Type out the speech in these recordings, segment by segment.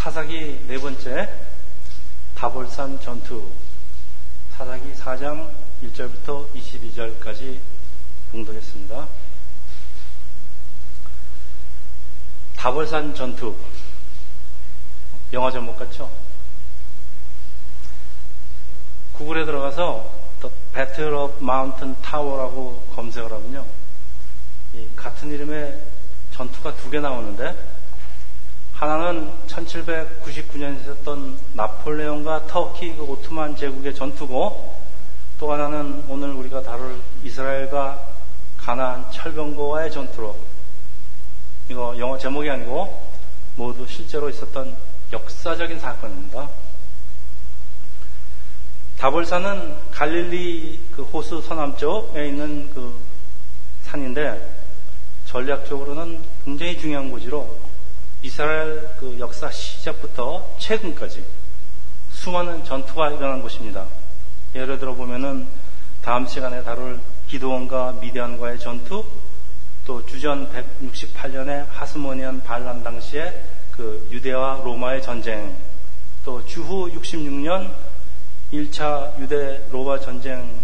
사사기 네 번째 다볼산 전투 사사기 4장 1절부터 22절까지 공독했습니다. 다볼산 전투 영화 제목 같죠? 구글에 들어가서 The Battle of Mountain Tower라고 검색을 하면요. 같은 이름의 전투가 두 개 나오는데 하나는 1799년에 있었던 나폴레옹과 터키 그 오토만 제국의 전투고 또 하나는 오늘 우리가 다룰 이스라엘과 가나안 철병거와의 전투로 이거 영어 제목이 아니고 모두 실제로 있었던 역사적인 사건입니다. 다볼산은 갈릴리 그 호수 서남쪽에 있는 그 산인데 전략적으로는 굉장히 중요한 고지로 이스라엘 그 역사 시작부터 최근까지 수많은 전투가 일어난 곳입니다. 예를 들어 보면은 다음 시간에 다룰 기도원과 미디안과의 전투, 또 주전 168년에 하스모니안 반란 당시에 그 유대와 로마의 전쟁, 또 주후 66년 1차 유대 로마 전쟁,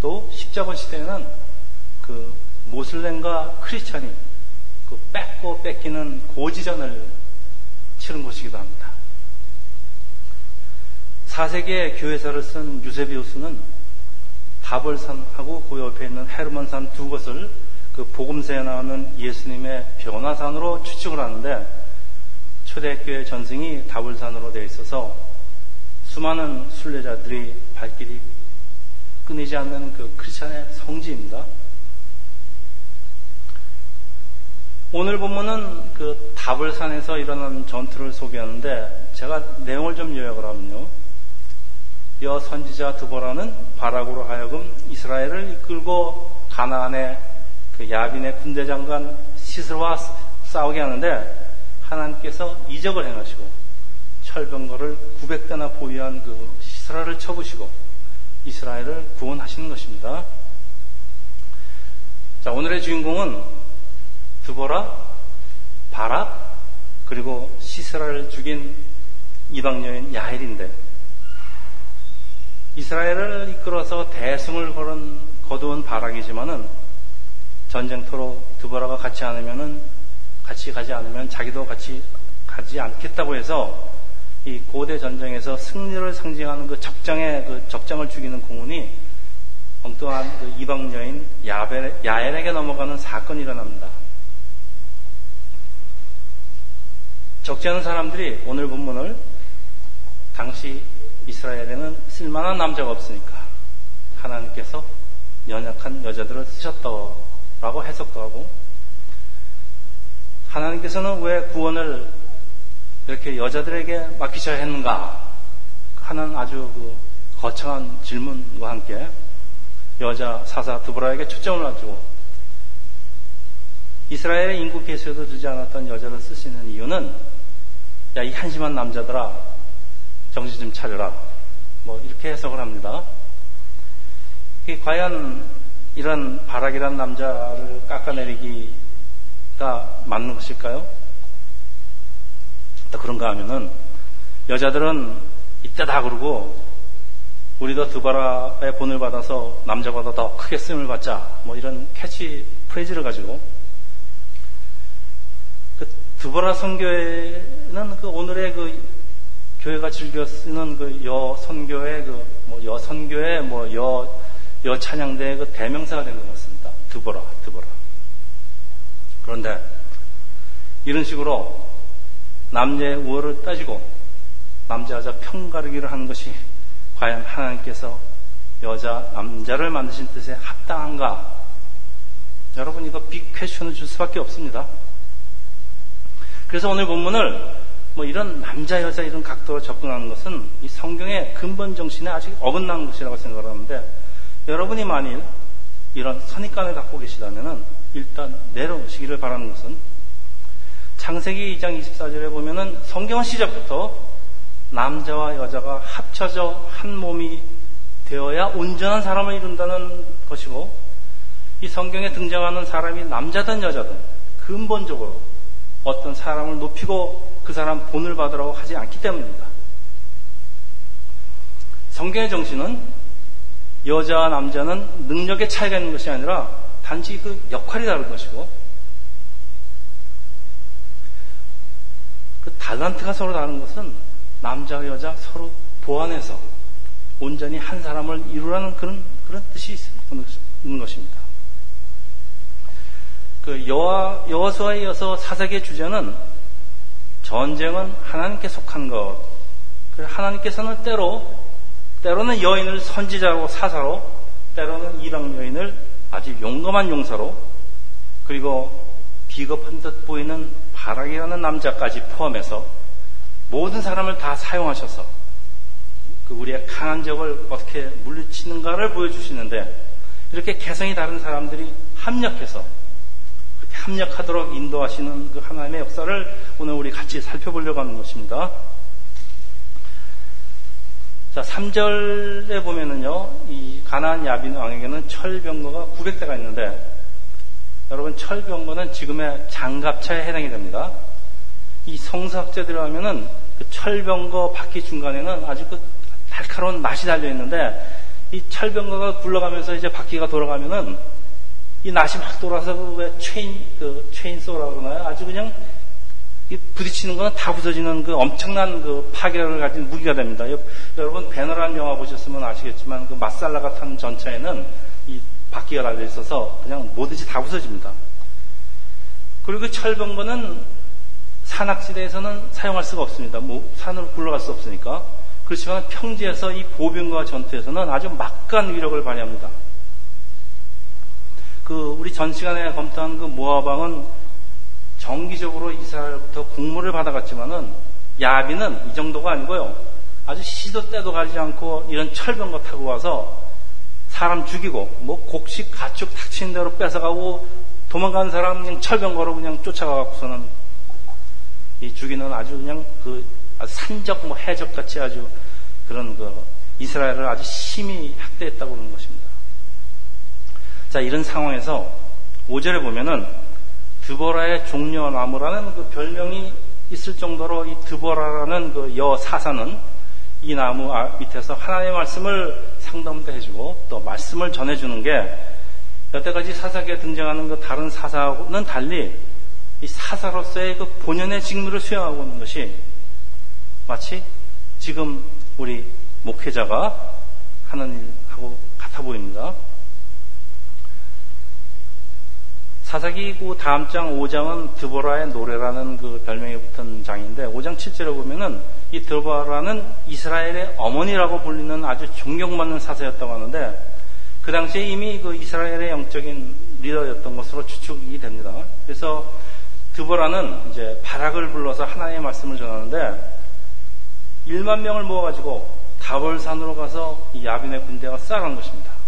또 십자군 시대에는 그 모슬렘과 크리스천이 그 뺏고 뺏기는 고지전을 치른 곳이기도 합니다. 4세기에 교회사를 쓴 유세비우스는 다벌산하고 그 옆에 있는 헤르몬산 두 곳을 그 복음서에 나오는 예수님의 변화산으로 추측을 하는데 초대교회 전승이 다불산으로 되어 있어서 수많은 순례자들이 발길이 끊이지 않는 그 크리스천의 성지입니다. 오늘 본문은 그 다불산에서 일어난 전투를 소개하는데 제가 내용을 좀 요약을 하면요. 여 선지자 드보라는 바락으로 하여금 이스라엘을 이끌고 가나안의 그 야빈의 군대 장관 시스와 싸우게 하는데 하나님께서 이적을 행하시고 철병거를 900대나 보유한 그 시스라를 쳐부시고 이스라엘을 구원하시는 것입니다. 자, 오늘의 주인공은 드보라, 바락, 그리고 시스라를 죽인 이방 여인 야헬인데 이스라엘을 이끌어서 대승을 걸은 거두은 바락이지만은 전쟁터로 드보라가 같이 않으면은 같이 가지 않으면 자기도 같이 가지 않겠다고 해서 이 고대 전쟁에서 승리를 상징하는 그 적장의 그 적장을 죽이는 공운이 엉뚱한 그 이방 여인 야엘에게 넘어가는 사건이 일어납니다. 적지 않은 사람들이 오늘 본문을 당시 이스라엘에는 쓸만한 남자가 없으니까 하나님께서 연약한 여자들을 쓰셨다고 해석도 하고 하나님께서는 왜 구원을 이렇게 여자들에게 맡기셔야 했는가 하는 아주 그 거창한 질문과 함께 여자 사사 드보라에게 초점을 맞추고 이스라엘의 인구 개수에도 두지 않았던 여자를 쓰시는 이유는 야, 이 한심한 남자들아, 정신 좀 차려라. 뭐, 이렇게 해석을 합니다. 과연 이런 바락이란 남자를 깎아내리기가 맞는 것일까요? 또 그런가 하면은, 여자들은 이때다 그러고, 우리도 두바라의 본을 받아서 남자보다 더 크게 쓰임을 받자. 뭐 이런 캐치 프레이즈를 가지고 두보라 선교회는 그 오늘의 그 교회가 즐겨 쓰는 그 여 선교회 그뭐 여 선교회 뭐여 여 찬양대의 그 대명사가 된 것 같습니다. 두보라, 두보라. 그런데 이런 식으로 남녀의 우월을 따지고 남자 여자 평가르기를 하는 것이 과연 하나님께서 여자 남자를 만드신 뜻에 합당한가? 여러분 이거 빅 퀘션을 줄 수밖에 없습니다. 그래서 오늘 본문을 뭐 이런 남자 여자 이런 각도로 접근하는 것은 이 성경의 근본 정신에 아직 어긋난 것이라고 생각하는데 여러분이 만일 이런 선입관을 갖고 계시다면 일단 내려오시기를 바라는 것은 창세기 2장 24절에 보면은 성경 시작부터 남자와 여자가 합쳐져 한 몸이 되어야 온전한 사람을 이룬다는 것이고 이 성경에 등장하는 사람이 남자든 여자든 근본적으로 어떤 사람을 높이고 그 사람 본을 받으라고 하지 않기 때문입니다. 성경의 정신은 여자와 남자는 능력의 차이가 있는 것이 아니라 단지 그 역할이 다른 것이고 그 달란트가 서로 다른 것은 남자와 여자 서로 보완해서 온전히 한 사람을 이루라는 그런 그런 뜻이 있는 것입니다. 그 여호 여호수아에 이어서 사사기의 주제는 전쟁은 하나님께 속한 것. 하나님께서는 때로 때로는 여인을 선지자로 사사로 때로는 이방 여인을 아주 용감한 용사로 그리고 비겁한 듯 보이는 바락이라는 남자까지 포함해서 모든 사람을 다 사용하셔서 그 우리의 강한 적을 어떻게 물리치는가를 보여주시는데 이렇게 개성이 다른 사람들이 합력해서 합력하도록 인도하시는 그 하나님의 역사를 오늘 우리 같이 살펴보려고 하는 것입니다. 자, 3절에 보면은요, 이 가나안 야빈 왕에게는 철병거가 900대가 있는데, 여러분, 철병거는 지금의 장갑차에 해당이 됩니다. 이 성서학자들에 의하면은 그 철병거 바퀴 중간에는 아주 그 날카로운 낫이 달려 있는데, 이 철병거가 굴러가면서 이제 바퀴가 돌아가면은 이 낫이 막 돌아서 그 체인, 그 chainsaw라고 그러나요? 아주 그냥 부딪히는 거는 다 부서지는 그 엄청난 그 파괴력을 가진 무기가 됩니다. 여러분 벤허란 영화 보셨으면 아시겠지만 그 메살라가 탄 전차에는 이 바퀴가 달려 있어서 그냥 뭐든지 다 부서집니다. 그리고 그 철병거는 산악지대에서는 사용할 수가 없습니다. 뭐 산으로 굴러갈 수 없으니까. 그렇지만 평지에서 이 보병과 전투에서는 아주 막간 위력을 발휘합니다. 그 우리 전 시간에 검토한 그 모아방은 정기적으로 이스라엘부터 국물을 받아갔지만은 야비는 이 정도가 아니고요. 아주 시도 때도 가지 않고 이런 철병거 타고 와서 사람 죽이고 뭐 곡식 가축 닥친 대로 뺏어가고 도망간 사람 그냥 철병거로 그냥 쫓아가갖고서는 이 죽이는 아주 그냥 그 산적 뭐 해적 같이 아주 그런 그 이스라엘을 아주 심히 학대했다고 그러는 것입니다. 자, 이런 상황에서 5절에 보면은 드보라의 종려나무라는 그 별명이 있을 정도로 이 드보라라는 그 여 사사는 이 나무 아, 밑에서 하나님의 말씀을 상담도 해주고 또 말씀을 전해주는 게 여태까지 사사기에 등장하는 그 다른 사사는 달리 이 사사로서의 그 본연의 직무를 수행하고 있는 것이 마치 지금 우리 목회자가 하는 일하고 같아 보입니다. 사사기고 다음 장 5장은 드보라의 노래라는 그 별명이 붙은 장인데 5장 7절에 보면은 이 드보라는 이스라엘의 어머니라고 불리는 아주 존경받는 사사였다고 하는데 그 당시에 이미 그 이스라엘의 영적인 리더였던 것으로 추측이 됩니다. 그래서 드보라는 이제 바락을 불러서 하나님의 말씀을 전하는데 1만 명을 모아가지고 다볼산으로 가서 이 야빈의 군대가 쌓아간 것입니다.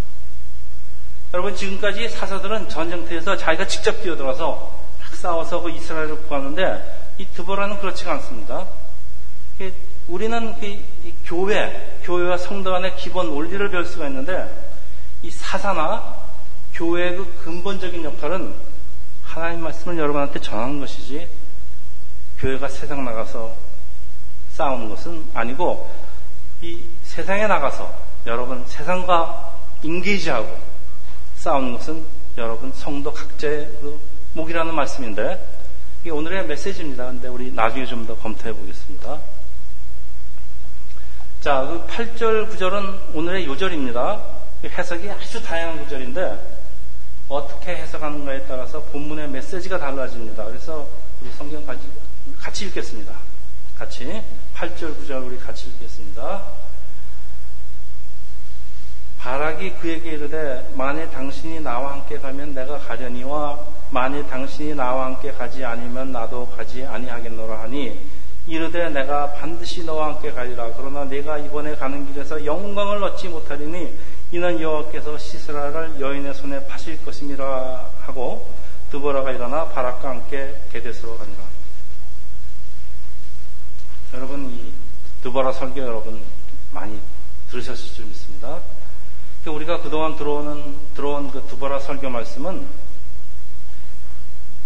여러분 지금까지 사사들은 전쟁터에서 자기가 직접 뛰어들어서 막 싸워서 그 이스라엘을 구하는데 이 드보라는 그렇지가 않습니다. 우리는 그 교회, 교회와 성도 간의 기본 원리를 배울 수가 있는데 이 사사나 교회의 그 근본적인 역할은 하나님 말씀을 여러분한테 전하는 것이지 교회가 세상 나가서 싸우는 것은 아니고 이 세상에 나가서 여러분 세상과 인게이지하고 싸우는 것은 여러분 성도 각자의 그 목이라는 말씀인데 이게 오늘의 메시지입니다. 근데 우리 나중에 좀 더 검토해 보겠습니다. 자, 그 8절, 9절은 오늘의 요절입니다. 해석이 아주 다양한 구절인데 어떻게 해석하는가에 따라서 본문의 메시지가 달라집니다. 그래서 우리 성경 같이, 같이 읽겠습니다. 같이 8절, 9절 우리 같이 읽겠습니다. 바락이 그에게 이르되 만일 당신이 나와 함께 가면 내가 가려니와 만일 당신이 나와 함께 가지 아니면 나도 가지 아니하겠노라 하니 이르되 내가 반드시 너와 함께 가리라 그러나 내가 이번에 가는 길에서 영광을 얻지 못하리니 이는 여호와께서 시스라를 여인의 손에 파실 것임이라 하고 드보라가 일어나 바락과 함께 게데스로 가니라 여러분 이 드보라 설교 여러분 많이 들으셨을 줄 믿습니다. 우리가 그동안 들어오는, 들어온 그 두바라 설교 말씀은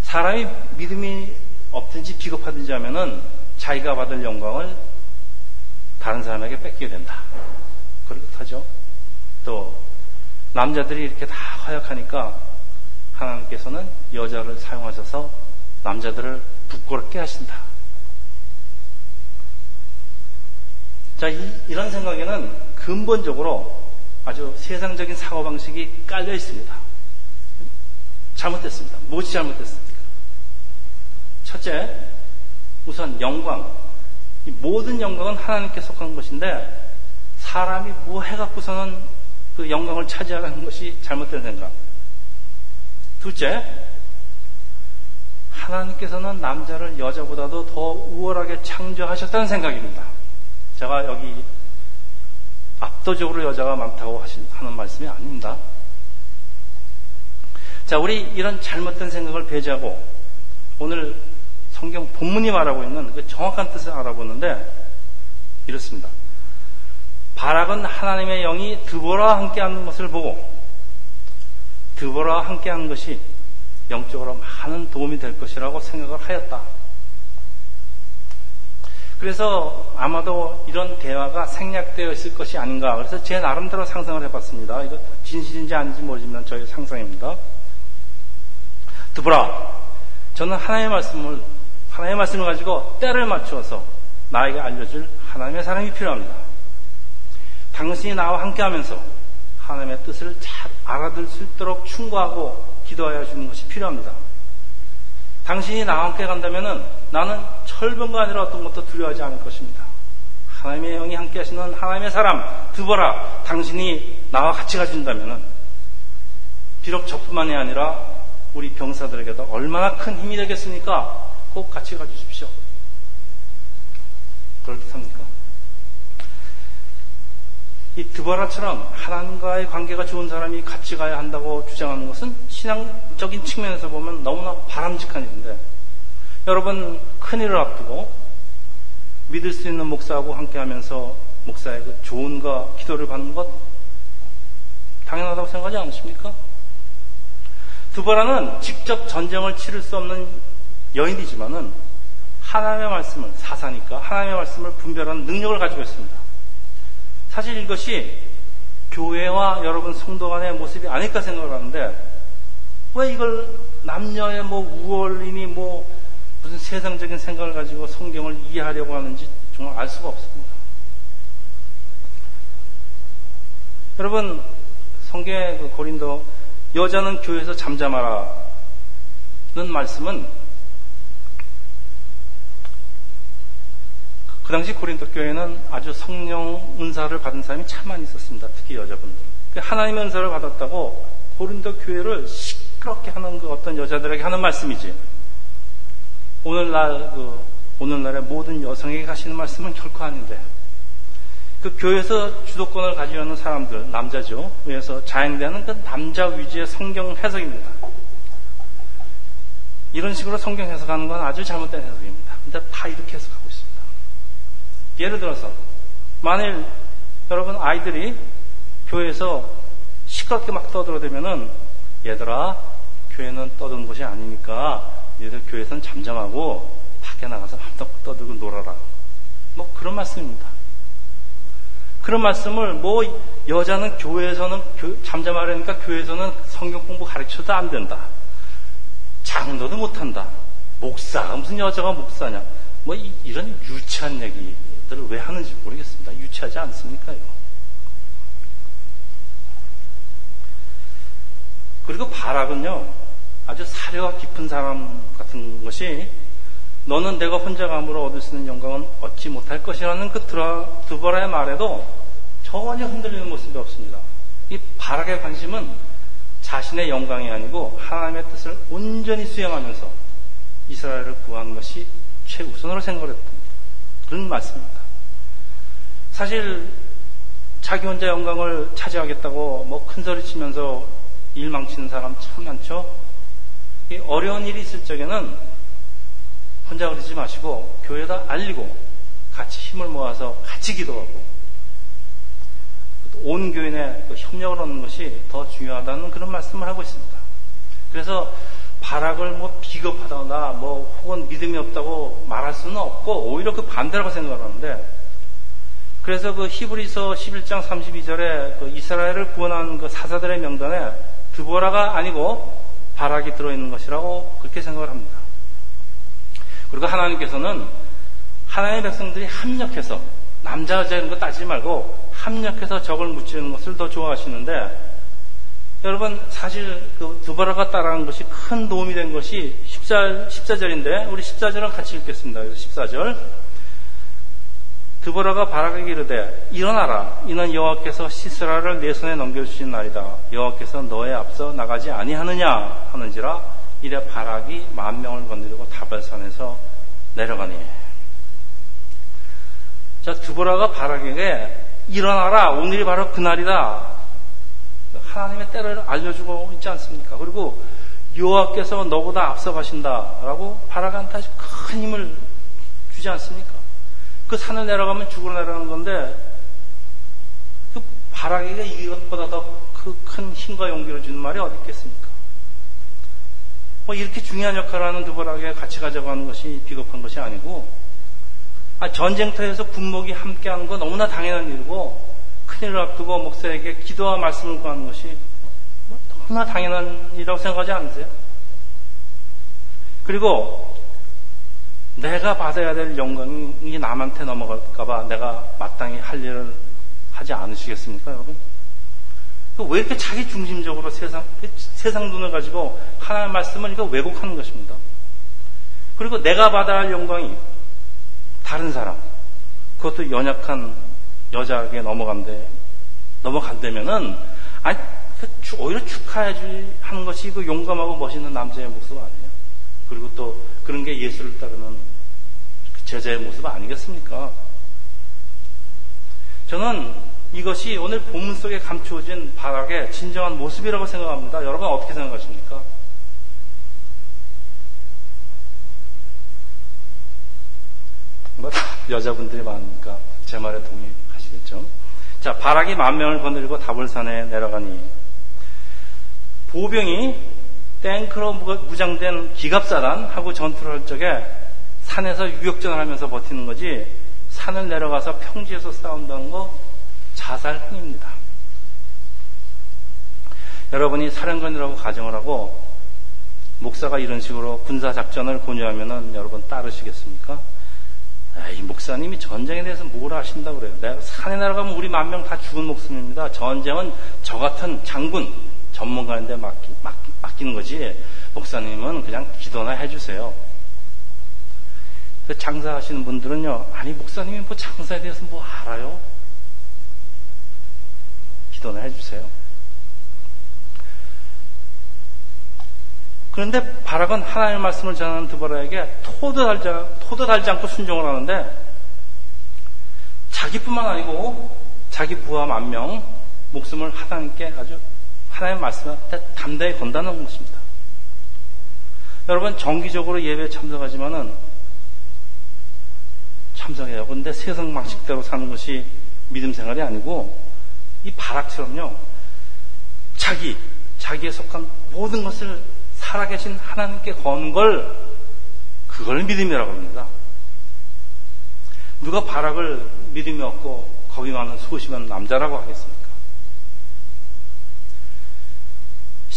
사람이 믿음이 없든지 비겁하든지 하면은 자기가 받을 영광을 다른 사람에게 뺏기게 된다. 그렇다죠. 또 남자들이 이렇게 다 허약하니까 하나님께서는 여자를 사용하셔서 남자들을 부끄럽게 하신다. 자, 이, 런 생각에는 근본적으로 아주 세상적인 사고방식이 깔려 있습니다. 잘못됐습니다. 무엇이 잘못됐습니까? 첫째, 우선 영광. 이 모든 영광은 하나님께 속한 것인데 사람이 뭐 해갖고서는 그 영광을 차지하라는 것이 잘못된 생각. 둘째, 하나님께서는 남자를 여자보다도 더 우월하게 창조하셨다는 생각입니다. 제가 여기 압도적으로 여자가 많다고 하는 말씀이 아닙니다. 자, 우리 이런 잘못된 생각을 배제하고 오늘 성경 본문이 말하고 있는 그 정확한 뜻을 알아보는데 이렇습니다. 바락은 하나님의 영이 드보라와 함께하는 것을 보고 드보라와 함께하는 것이 영적으로 많은 도움이 될 것이라고 생각을 하였다. 그래서 아마도 이런 대화가 생략되어 있을 것이 아닌가. 그래서 제 나름대로 상상을 해봤습니다. 이거 진실인지 아닌지 모르지만 저의 상상입니다. 드보라, 저는 하나님의 말씀을 하나님의 말씀을 가지고 때를 맞추어서 나에게 알려줄 하나님의 사랑이 필요합니다. 당신이 나와 함께 하면서 하나님의 뜻을 잘 알아들 수 있도록 충고하고 기도하여 주는 것이 필요합니다. 당신이 나와 함께 간다면 나는 철분가 아니라 어떤 것도 두려워하지 않을 것입니다. 하나님의 영이 함께 하시는 하나님의 사람, 두보라, 당신이 나와 같이 가준다면 비록 저뿐만이 아니라 우리 병사들에게도 얼마나 큰 힘이 되겠습니까? 꼭 같이 가주십시오. 그럴듯합니까? 이 드바라처럼 하나님과의 관계가 좋은 사람이 같이 가야 한다고 주장하는 것은 신앙적인 측면에서 보면 너무나 바람직한 일인데 여러분 큰일을 앞두고 믿을 수 있는 목사하고 함께하면서 목사의 그 조언과 기도를 받는 것 당연하다고 생각하지 않으십니까? 두바라는 직접 전쟁을 치를 수 없는 여인이지만은 하나님의 말씀을 사사니까 하나님의 말씀을 분별하는 능력을 가지고 있습니다. 사실 이것이 교회와 여러분 성도 간의 모습이 아닐까 생각을 하는데 왜 이걸 남녀의 뭐 우월이니 뭐 무슨 세상적인 생각을 가지고 성경을 이해하려고 하는지 정말 알 수가 없습니다. 여러분 성경의 그 고린도 여자는 교회에서 잠잠하라는 말씀은 그 당시 고린도 교회는 아주 성령 은사를 받은 사람이 참 많이 있었습니다. 특히 여자분들. 그 하나님의 은사를 받았다고 고린도 교회를 시끄럽게 하는 그 어떤 여자들에게 하는 말씀이지. 오늘날 그 오늘날의 모든 여성에게 하시는 말씀은 결코 아닌데 그 교회에서 주도권을 가지고 있는 사람들 남자죠. 위에서 자행되는 그 남자 위주의 성경 해석입니다. 이런 식으로 성경 해석하는 건 아주 잘못된 해석입니다. 근데 다 이렇게 해석하고 있습니다. 예를 들어서 만일 여러분 아이들이 교회에서 시끄럽게 막 떠들어대면은 얘들아 교회는 떠드는 곳이 아니니까 얘들 교회에서는 잠잠하고 밖에 나가서 맘껏 떠들고 놀아라. 뭐 그런 말씀입니다. 그런 말씀을 뭐 여자는 교회에서는 잠잠하려니까 교회에서는 성경 공부 가르쳐도 안 된다. 장로도 못한다. 목사가 무슨 여자가 목사냐. 뭐 이, 런 유치한 얘기 것들을 왜 하는지 모르겠습니다. 유치하지 않습니까? 요 그리고 바락은요, 아주 사려가 깊은 사람 같은 것이 너는 내가 혼자 감으로 얻을 수 있는 영광은 얻지 못할 것이라는 그 드보라의 말에도 전혀 흔들리는 모습이 없습니다. 이 바락의 관심은 자신의 영광이 아니고 하나님의 뜻을 온전히 수행하면서 이스라엘을 구한 것이 최우선으로 생각을 했던 그런 말씀입니다. 사실 자기 혼자 영광을 차지하겠다고 뭐 큰 소리 치면서 일 망치는 사람 참 많죠. 어려운 일이 있을 적에는 혼자 그러지 마시고 교회에다 알리고 같이 힘을 모아서 같이 기도하고 온 교인의 그 협력을 얻는 것이 더 중요하다는 그런 말씀을 하고 있습니다. 그래서 바락을 뭐 비겁하다거나 뭐 혹은 믿음이 없다고 말할 수는 없고 오히려 그 반대라고 생각을 하는데 그래서 그 히브리서 11장 32절에 그 이스라엘을 구원한 그 사사들의 명단에 드보라가 아니고 바락이 들어있는 것이라고 그렇게 생각을 합니다. 그리고 하나님께서는 하나님의 백성들이 합력해서 남자 여자 이런 거 따지지 말고 합력해서 적을 무찌르는 것을 더 좋아하시는데 여러분 사실 그 드보라가 따라한 것이 큰 도움이 된 것이 14, 14절인데 우리 14절은 같이 읽겠습니다. 그래서 14절 드보라가 바락에게 이르되 일어나라. 이는 여호와께서 시스라를 내 손에 넘겨주신 날이다. 여호와께서 너의 앞서 나가지 아니하느냐? 하는지라 이래 바락이 만 명을 건드리고 다발산에서 내려가니. 자 드보라가 바락에게 일어나라. 오늘이 바로 그날이다. 하나님의 때를 알려주고 있지 않습니까? 그리고 여호와께서 너보다 앞서 가신다라고 바라간테 큰 힘을 주지 않습니까? 그 산을 내려가면 죽으러 내려가는 건데 그 바라기가 이것보다 더 큰 힘과 용기를 주는 말이 어디 있겠습니까? 뭐 이렇게 중요한 역할을 하는 두바라기가 같이 가져가는 것이 비겁한 것이 아니고 아, 전쟁터에서 군목이 함께하는 건 너무나 당연한 일이고 큰일을 앞두고 목사에게 기도와 말씀을 구하는 것이 뭐 너무나 당연한 일이라고 생각하지 않으세요? 그리고 내가 받아야 될 영광이 남한테 넘어갈까봐 내가 마땅히 할 일을 하지 않으시겠습니까, 여러분? 왜 이렇게 자기 중심적으로 세상, 세상 눈을 가지고 하나님의 말씀을 왜곡하는 것입니다. 그리고 내가 받아야 할 영광이 다른 사람, 그것도 연약한 여자에게 넘어간대, 넘어간다면은, 아니, 그 오히려 축하해야지 하는 것이 그 용감하고 멋있는 남자의 모습 아니에요. 그리고 또 그런 게 예수를 따르는 그 제자의 모습 아니겠습니까? 저는 이것이 오늘 본문 속에 감추어진 바락의 진정한 모습이라고 생각합니다. 여러분 어떻게 생각하십니까? 뭐 여자분들이 많으니까 제 말에 동의. 하시겠죠? 자, 바락이 만 명을 거느리고 다볼산에 내려가니 보병이 탱크로 무장된 기갑사단하고 전투를 할 적에 산에서 유격전을 하면서 버티는 거지 산을 내려가서 평지에서 싸운다는 거 자살 행위입니다. 여러분이 사령관이라고 가정을 하고 목사가 이런 식으로 군사 작전을 권유하면은 여러분 따르시겠습니까? 아, 이 목사님이 전쟁에 대해서 뭘 아신다 그래요. 내가 산에 날아가면 우리 만 명 다 죽은 목숨입니다. 전쟁은 저 같은 장군, 전문가인데 맡기, 맡기, 맡기는 거지. 목사님은 그냥 기도나 해주세요. 그 장사하시는 분들은요, 아니, 목사님이 뭐 장사에 대해서 뭐 알아요? 기도나 해주세요. 그런데 바락은 하나님의 말씀을 전하는 드보라에게 토도 달지, 토도 달지 않고 순종을 하는데 자기뿐만 아니고 자기 부하 만명 목숨을 하나님께 아주 하나님의 말씀한테 담대히 건다는 것입니다. 여러분 정기적으로 예배에 참석하지만은 참석해요. 그런데 세상 방식대로 사는 것이 믿음 생활이 아니고 이 바락처럼요. 자기 자기에 속한 모든 것을 살아계신 하나님께 거는 걸 그걸 믿음이라고 합니다. 누가 바락을 믿음이 없고 겁이 많은 소심한 남자라고 하겠습니까?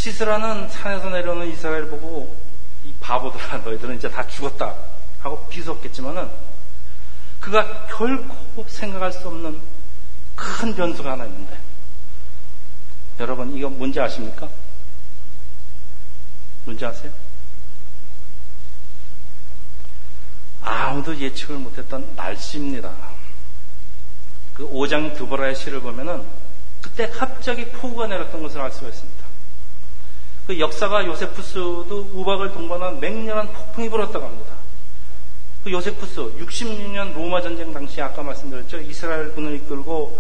시스라는 산에서 내려오는 이스라엘 보고 이 바보들아 너희들은 이제 다 죽었다 하고 비속했지만은 그가 결코 생각할 수 없는 큰 변수가 하나 있는데 여러분 이거 뭔지 아십니까? 뭔지 아세요? 아무도 예측을 못했던 날씨입니다. 그 5장 드보라의 시를 보면은 그때 갑자기 폭우가 내렸던 것을 알 수가 있습니다. 그 역사가 요세푸스도 우박을 동반한 맹렬한 폭풍이 불었다고 합니다. 그 요세푸스 66년 로마 전쟁 당시 아까 말씀드렸죠 이스라엘 군을 이끌고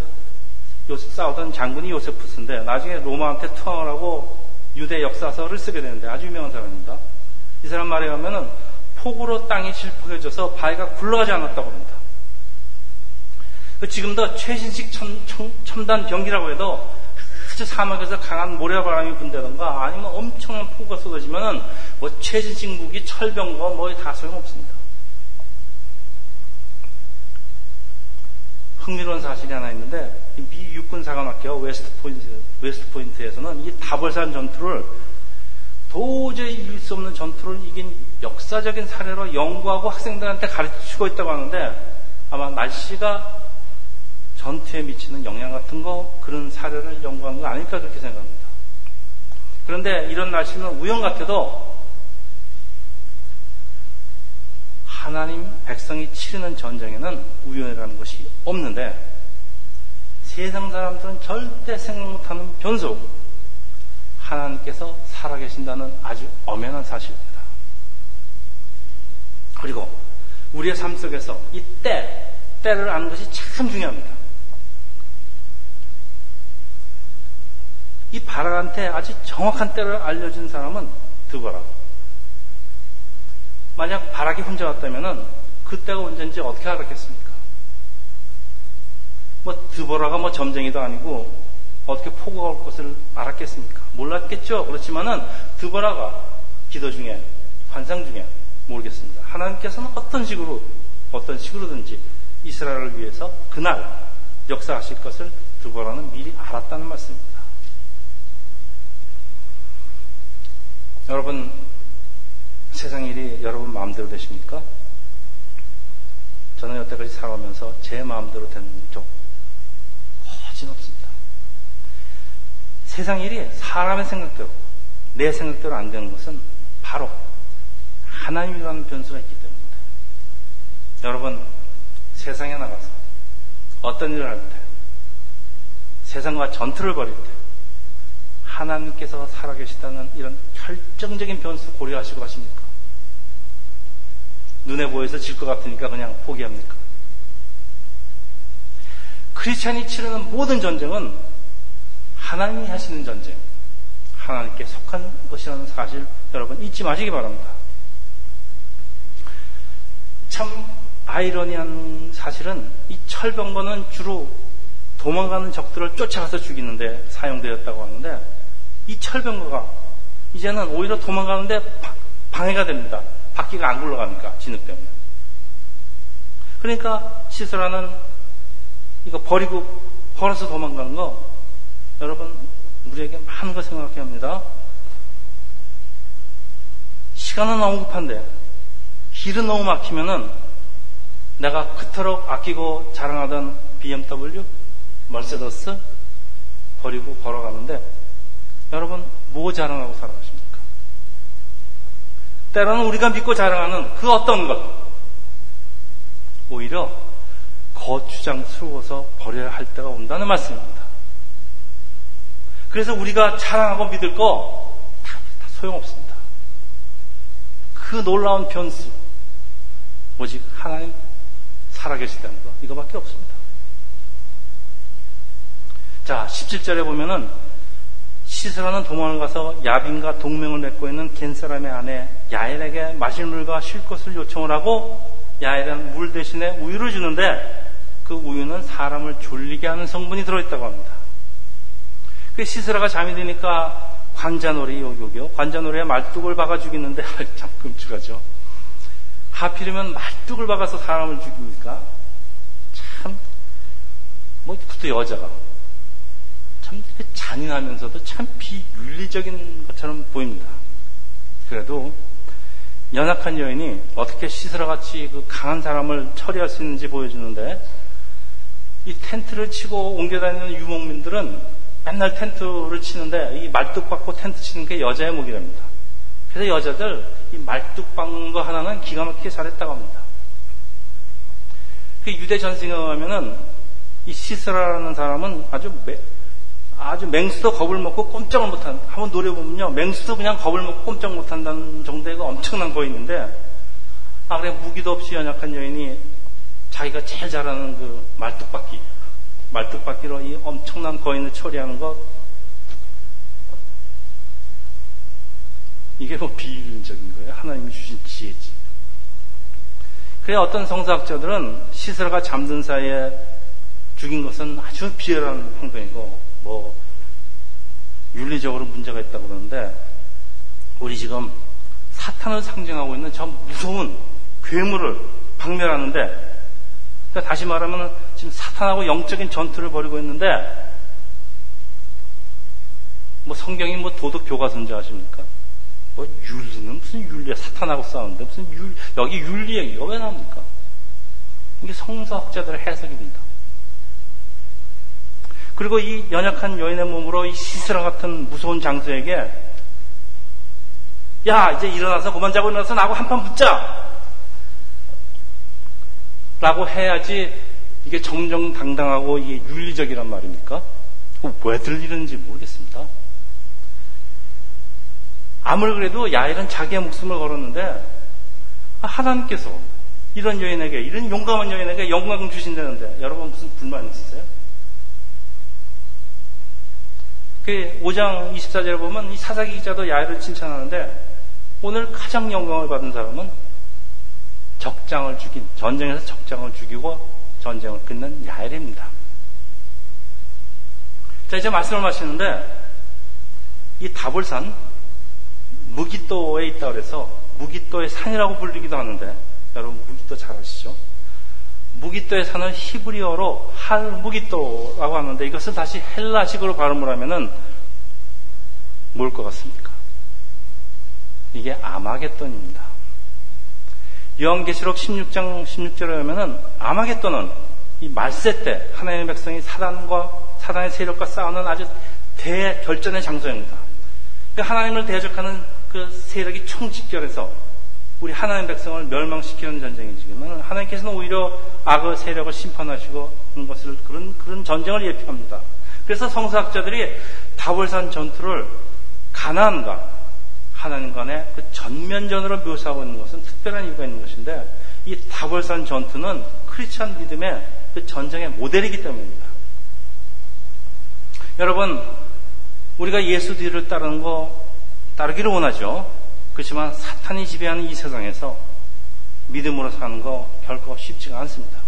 싸우던 장군이 요세푸스인데 나중에 로마한테 투항을 하고 유대 역사서를 쓰게 되는데 아주 유명한 사람입니다. 이 사람 말에 의하면은 폭우로 땅이 질퍽해져서 바위가 굴러가지 않았다고 합니다. 그 지금도 최신식 첨, 첨, 단 경기라고 해도 아주 사막에서 강한 모래바람이 분다던가 아니면 엄청난 폭우가 쏟아지면은 뭐 최신식 무기, 철병과 뭐 다 소용없습니다. 흥미로운 사실이 하나 있는데 미 육군 사관학교 웨스트 포인트 웨스트 포인트에서는 이 다볼산 전투를 도저히 이길 수 없는 전투를 이긴 역사적인 사례로 연구하고 학생들한테 가르치고 있다고 하는데 아마 날씨가 전투에 미치는 영향 같은 거 그런 사례를 연구한 거 아닐까 그렇게 생각합니다. 그런데 이런 날씨는 우연 같아도 하나님 백성이 치르는 전쟁에는 우연이라는 것이 없는데 세상 사람들은 절대 생각 못하는 변수 하나님께서 살아계신다는 아주 엄연한 사실입니다. 그리고 우리의 삶 속에서 이 때, 때를 아는 것이 참 중요합니다. 이 바락한테 아주 정확한 때를 알려준 사람은 드보라. 만약 바락이 혼자 왔다면 그 때가 언제인지 어떻게 알았겠습니까? 뭐 드보라가 뭐 점쟁이도 아니고 어떻게 포고가 올 것을 알았겠습니까? 몰랐겠죠. 그렇지만은 드보라가 기도 중에 환상 중에 모르겠습니다. 하나님께서는 어떤 식으로 어떤 식으로든지 이스라엘을 위해서 그날 역사하실 것을 드보라는 미리 알았다는 말씀입니다. 여러분, 세상 일이 여러분 마음대로 되십니까? 저는 여태까지 살아오면서 제 마음대로 되는 쪽 거진 없습니다. 세상 일이 사람의 생각대로, 내 생각대로 안 되는 것은 바로 하나님이라는 변수가 있기 때문입니다. 여러분, 세상에 나가서 어떤 일을 할 때, 세상과 전투를 벌일 때, 하나님께서 살아계시다는 이런 결정적인 변수 고려하시고 하십니까? 눈에 보여서 질 것 같으니까 그냥 포기합니까? 크리스찬이 치르는 모든 전쟁은 하나님이 하시는 전쟁, 하나님께 속한 것이라는 사실 여러분 잊지 마시기 바랍니다. 참 아이러니한 사실은 이 철병거는 주로 도망가는 적들을 쫓아가서 죽이는데 사용되었다고 하는데 이 철병거가 이제는 오히려 도망가는데 방해가 됩니다. 바퀴가 안 굴러가니까 진흙 때문에. 그러니까 시스라는 이거 버리고 걸어서 도망가는 거 여러분 우리에게 많은 걸 생각해야 합니다. 시간은 너무 급한데 길은 너무 막히면은 내가 그토록 아끼고 자랑하던 BMW, 멀세더스 버리고 걸어가는데 여러분, 뭐 자랑하고 살아가십니까? 때로는 우리가 믿고 자랑하는 그 어떤 것, 오히려 거추장스러워서 버려야 할 때가 온다는 말씀입니다. 그래서 우리가 자랑하고 믿을 거 다, 다 소용없습니다. 그 놀라운 변수, 오직 하나님 살아계시다는 거, 이거밖에 없습니다. 자, 17절에 보면은 시스라는 도망을 가서 야빈과 동맹을 맺고 있는 겐 사람의 아내 야엘에게 마실 물과 쉴 것을 요청을 하고 야엘은 물 대신에 우유를 주는데 그 우유는 사람을 졸리게 하는 성분이 들어있다고 합니다. 그 시스라가 잠이 드니까 관자놀이 요요요 관자놀이에 말뚝을 박아 죽이는데 참 끔찍하죠. 하필이면 말뚝을 박아서 사람을 죽입니까? 참, 뭐, 그것도 여자가. 참 잔인하면서도 참 비윤리적인 것처럼 보입니다. 그래도 연약한 여인이 어떻게 시스라 같이 그 강한 사람을 처리할 수 있는지 보여주는데 이 텐트를 치고 옮겨다니는 유목민들은 맨날 텐트를 치는데 이 말뚝 박고 텐트 치는 게 여자의 목이랍니다. 그래서 여자들 이 말뚝 박는 거 하나는 기가 막히게 잘했다고 합니다. 그 유대 전승에 의하면은 이 시스라라는 사람은 아주 매, 아주 맹수도 겁을 먹고 꼼짝을 못한, 한번 노래 보면요. 맹수도 그냥 겁을 먹고 꼼짝 못한다는 정도의 그 엄청난 거인인데, 아, 그래, 무기도 없이 연약한 여인이 자기가 제일 잘하는 그 말뚝박기, 말뚝박기로 이 엄청난 거인을 처리하는 것, 이게 뭐 비윤적인 거예요. 하나님이 주신 지혜지. 그래 어떤 성사학자들은 시설가 잠든 사이에 죽인 것은 아주 비열한 행동이고 뭐 윤리적으로 문제가 있다고 그러는데 우리 지금 사탄을 상징하고 있는 저 무서운 괴물을 박멸하는데 그러니까 다시 말하면 지금 사탄하고 영적인 전투를 벌이고 있는데 뭐 성경이 뭐 도덕 교과서인지 아십니까? 뭐 윤리는 무슨 윤리야 사탄하고 싸우는데 무슨 윤 여기 윤리 얘기가 왜 나옵니까? 이게 성서학자들의 해석이 된다. 그리고 이 연약한 여인의 몸으로 이 시스라 같은 무서운 장수에게 야 이제 일어나서 그만 자고 일어나서 나하고 한판 붙자 라고 해야지 이게 정정당당하고 이게 윤리적이란 말입니까? 왜들 이러는지 모르겠습니다. 아무리 그래도 야일은 자기의 목숨을 걸었는데 하나님께서 이런 여인에게 이런 용감한 여인에게 영광 주신다는데 여러분 무슨 불만 있으세요? 그 5장 24절에 보면 이 사사기 기자도 야일을 칭찬하는데 오늘 가장 영광을 받은 사람은 적장을 죽인 전쟁에서 적장을 죽이고 전쟁을 끝낸 야일입니다. 자 이제 말씀을 마시는데 이 다볼산 무기또에 있다 그래서 무기또의 산이라고 불리기도 하는데 여러분 무기또 잘 아시죠? 무기또의 산을 히브리어로 할 무기또라고 하는데 이것을 다시 헬라식으로 발음을 하면은 뭘 것 같습니까? 이게 아마겟돈입니다. 요한계시록 16장 16절에 보면은 아마겟돈은 이 말세 때 하나님의 백성이 사단과 사단의 세력과 싸우는 아주 대결전의 장소입니다. 그러니까 하나님을 대적하는 그 세력이 총집결해서 우리 하나님 백성을 멸망시키는 전쟁이지만 하나님께서는 오히려 악의 세력을 심판하시고 그런 것을 그런 그런 전쟁을 예표합니다. 그래서 성서학자들이 다볼산 전투를 가나안과 하나님 간의 그 전면전으로 묘사하고 있는 것은 특별한 이유가 있는 것인데 이 다볼산 전투는 크리스천 믿음의 그 전쟁의 모델이기 때문입니다. 여러분 우리가 예수 뒤를 따르는 거 따르기를 원하죠. 그렇지만 사탄이 지배하는 이 세상에서 믿음으로 사는 거 결코 쉽지가 않습니다.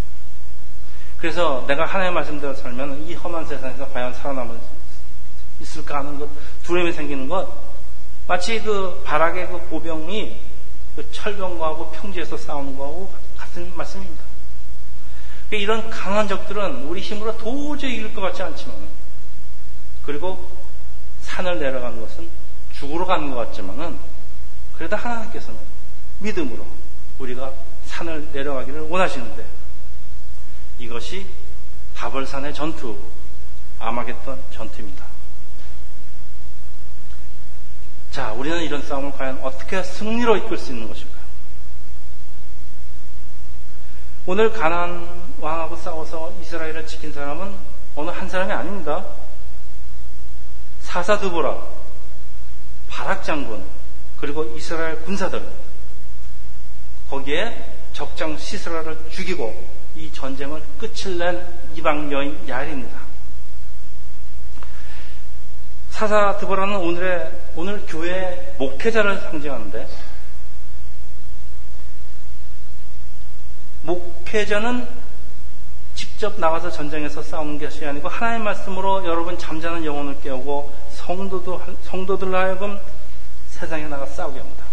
그래서 내가 하나님의 말씀대로 살면 이 험한 세상에서 과연 살아남을 있을까 하는 것, 두려움이 생기는 것, 마치 그 바락의 그 보병이 그 철병과하고 평지에서 싸우는 거하고 같은 말씀입니다. 그러니까 이런 강한 적들은 우리 힘으로 도저히 이길 것 같지 않지만, 그리고 산을 내려가는 것은 죽으러 가는 것 같지만은, 그래도 하나님께서는 믿음으로 우리가 산을 내려가기를 원하시는데 이것이 다벌산의 전투, 아마겟던 전투입니다. 자, 우리는 이런 싸움을 과연 어떻게 승리로 이끌 수 있는 것일까요? 오늘 가난 왕하고 싸워서 이스라엘을 지킨 사람은 어느 한 사람이 아닙니다. 사사드보라, 바락 장군, 그리고 이스라엘 군사들 거기에 적장 시스라를 죽이고 이 전쟁을 끝을 낸 이방 여인 야일입니다. 사사 드보라는 오늘의 오늘 교회 목회자를 상징하는데 목회자는 직접 나가서 전쟁에서 싸우는 것이 아니고 하나님의 말씀으로 여러분 잠자는 영혼을 깨우고 성도도 성도들 하여금 세상에 나가 싸우게 합니다.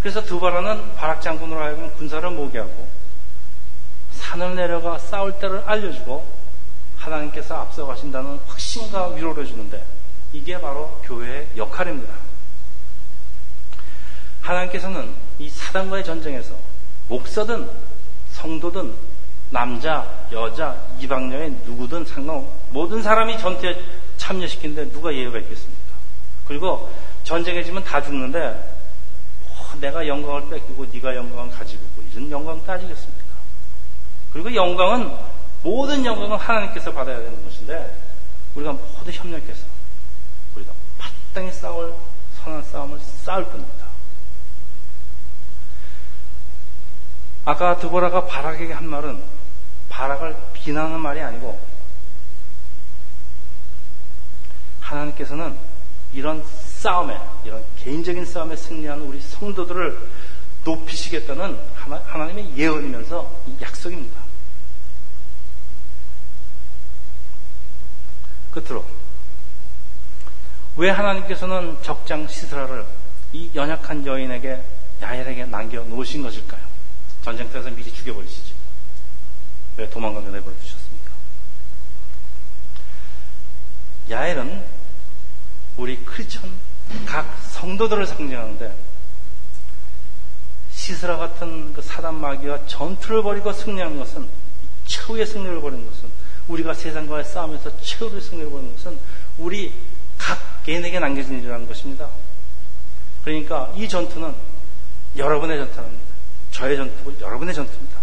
그래서 두바라는 바락 장군으로 하여금 군사를 모게하고 산을 내려가 싸울 때를 알려주고 하나님께서 앞서가신다는 확신과 위로를 주는데 이게 바로 교회의 역할입니다. 하나님께서는 이 사단과의 전쟁에서 목사든 성도든 남자, 여자, 이방여인 누구든 상관 모든 사람이 전투에 참여시키는데 누가 예외가 있겠습니까? 그리고 전쟁에 지면 다 죽는데 어, 내가 영광을 뺏기고 네가 영광을 가지고 있고 이런 영광 따지겠습니까? 그리고 영광은 모든 영광은 하나님께서 받아야 되는 것인데 우리가 모두 협력해서 우리가 마땅히 싸울 선한 싸움을 싸울 겁니다. 아까 드보라가 바락에게 한 말은 바락을 비난하는 말이 아니고 하나님께서는 이런 싸움에 이런 개인적인 싸움에 승리하는 우리 성도들을 높이시겠다는 하나, 님의 예언이면서 약속입니다. 끝으로 왜 하나님께서는 적장 시스라를 이 연약한 여인에게 야엘에게 남겨 놓으신 것일까요? 전쟁터에서 미리 죽여버리시죠. 왜 도망가게 내버려 두셨습니까? 야엘은 우리 크리스천 각 성도들을 상징하는데 시스라 같은 그 사단 마귀와 전투를 벌이고 승리한 것은 최후의 승리를 벌이는 것은 우리가 세상과의 싸움에서 최후의 승리를 벌이는 것은 우리 각 개인에게 남겨진 일이라는 것입니다. 그러니까 이 전투는 여러분의 전투입니다. 저의 전투고 여러분의 전투입니다.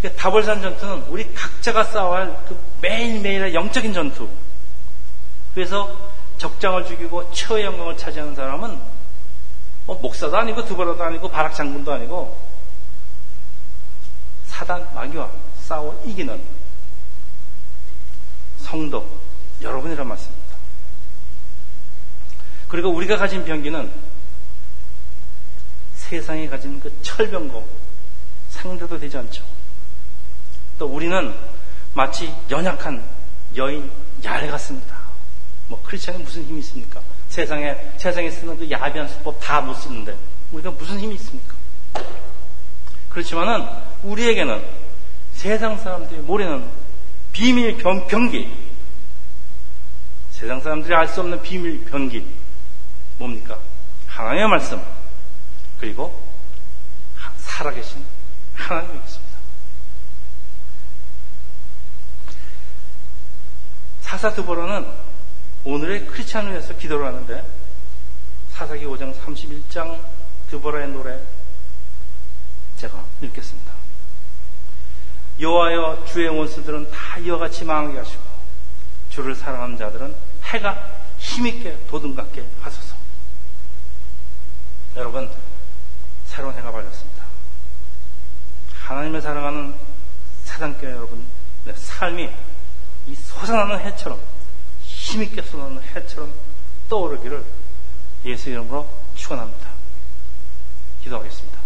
그러니까 다벌산 전투는 우리 각자가 싸워야 할 그 매일매일의 영적인 전투. 그래서 적장을 죽이고 최후의 영광을 차지하는 사람은 뭐 목사도 아니고 두바라도 아니고 바락 장군도 아니고 사단 마귀와 싸워 이기는 성도 여러분이란 말씀입니다. 그리고 우리가 가진 병기는 세상에 가진 그 철병고 상대도 되지 않죠. 또 우리는 마치 연약한 여인 야래 같습니다. 뭐 크리스천에 무슨 힘이 있습니까? 세상에 세상에 쓰는 그 야비한 수법 다 못 쓰는데 우리가 무슨 힘이 있습니까? 그렇지만은 우리에게는 세상 사람들이 모르는 비밀 병, 병기 세상 사람들이 알 수 없는 비밀 병기 뭡니까? 하나님의 말씀 그리고 살아계신 하나님이 있습니다. 사사두보로는 오늘의 크리스찬을 위해서 기도를 하는데 사사기 5장 31장 드보라의 노래 제가 읽겠습니다. 여호와여 주의 원수들은 다 이와 같이 망하게 하시고 주를 사랑하는 자들은 해가 힘있게 도둑같게 하소서. 여러분 새로운 해가 밝았습니다. 하나님을 사랑하는 사단교회 여러분의 삶이 이 솟아나는 해처럼 힘있게 쏟아는 해처럼 떠오르기를 예수 이름으로 축원합니다. 기도하겠습니다.